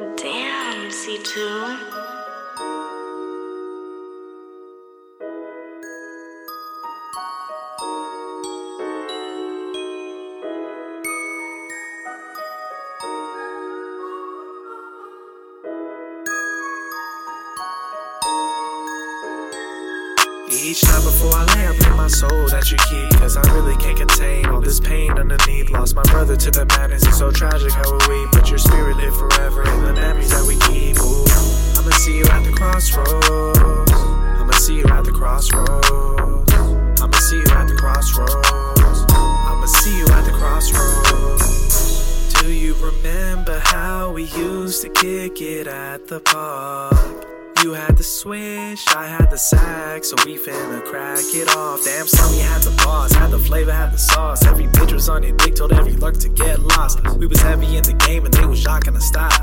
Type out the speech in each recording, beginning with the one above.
Damn, C2. Each night before I lay, I pray my soul that you keep. Cause I really can't contain all this pain underneath. Lost my brother to the madness, it's so tragic how we weep. But your spirit live forever crossroads. I'ma see you at the crossroads. I'ma see you at the crossroads. Do you remember how we used to kick it at the park? You had the switch, I had the sack, so we finna crack it off. Damn, son, we had the boss, had the flavor, had the sauce. Every bitch was on your dick, told every lurk to get lost. We was heavy in the game and they was shocking the style.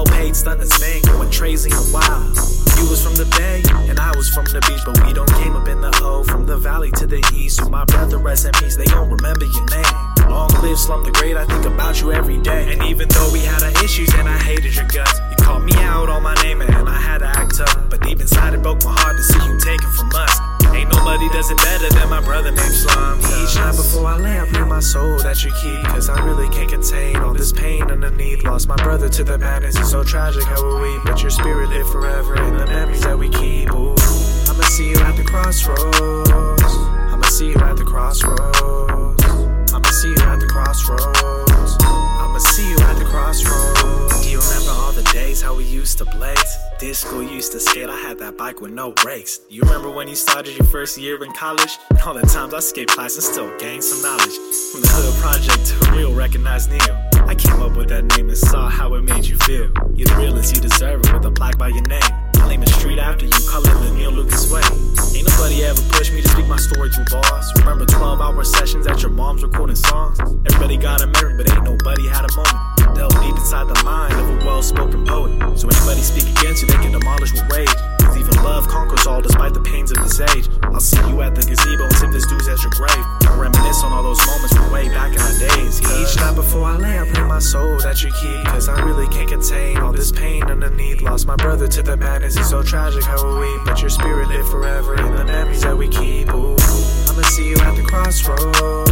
Well paid stunners, man, going crazy and wild. You was from the bay, and I was from the beach, but we don't came up in the O from the valley to the east. So my brother, rest in peace, they don't remember your name. Long live Slum the Great, I think about you every day. And even though we had our issues and I hated your guts, you called me out on my name and I had to act tough. But deep inside it broke my heart to see you taken from us. Ain't nobody does it better than my brother named Slum. Soul that you keep. Cause I really can't contain all this pain underneath. Lost my brother to the madness, it's so tragic how we weep. But your spirit live forever in the memories that we keep. Ooh, I'ma see you at the crossroads. To blaze? Disco used to skate, I had that bike with no brakes. You remember when you started your first year in college? And all the times I skipped class and still gained some knowledge. From the hood project to real recognized Neo. I came up with that name and saw how it made you feel. You're the realest, you deserve it with a plaque by your name. I'll name a street after you, call it the Neil Lucas way. Ain't nobody ever pushed me to speak my story through bars. Remember 12 hour sessions at your mom's recording songs? Everybody got a memory, but ain't nobody had a moment. Delve deep inside the mind of a well spoken poet. So anybody speak against you, they can demolish with rage. Cause even love conquers all despite the pains of this age. I'll see you at the gazebo and sip this dude's at your grave. I reminisce on all those moments from way back in our days. Each night before I lay, I pray my soul that you keep. Cause I really can't contain all this pain underneath. Lost my brother to the madness, it's so tragic how we weep. But your spirit live forever in the memories that we keep. Ooh. I'ma see you at the crossroads.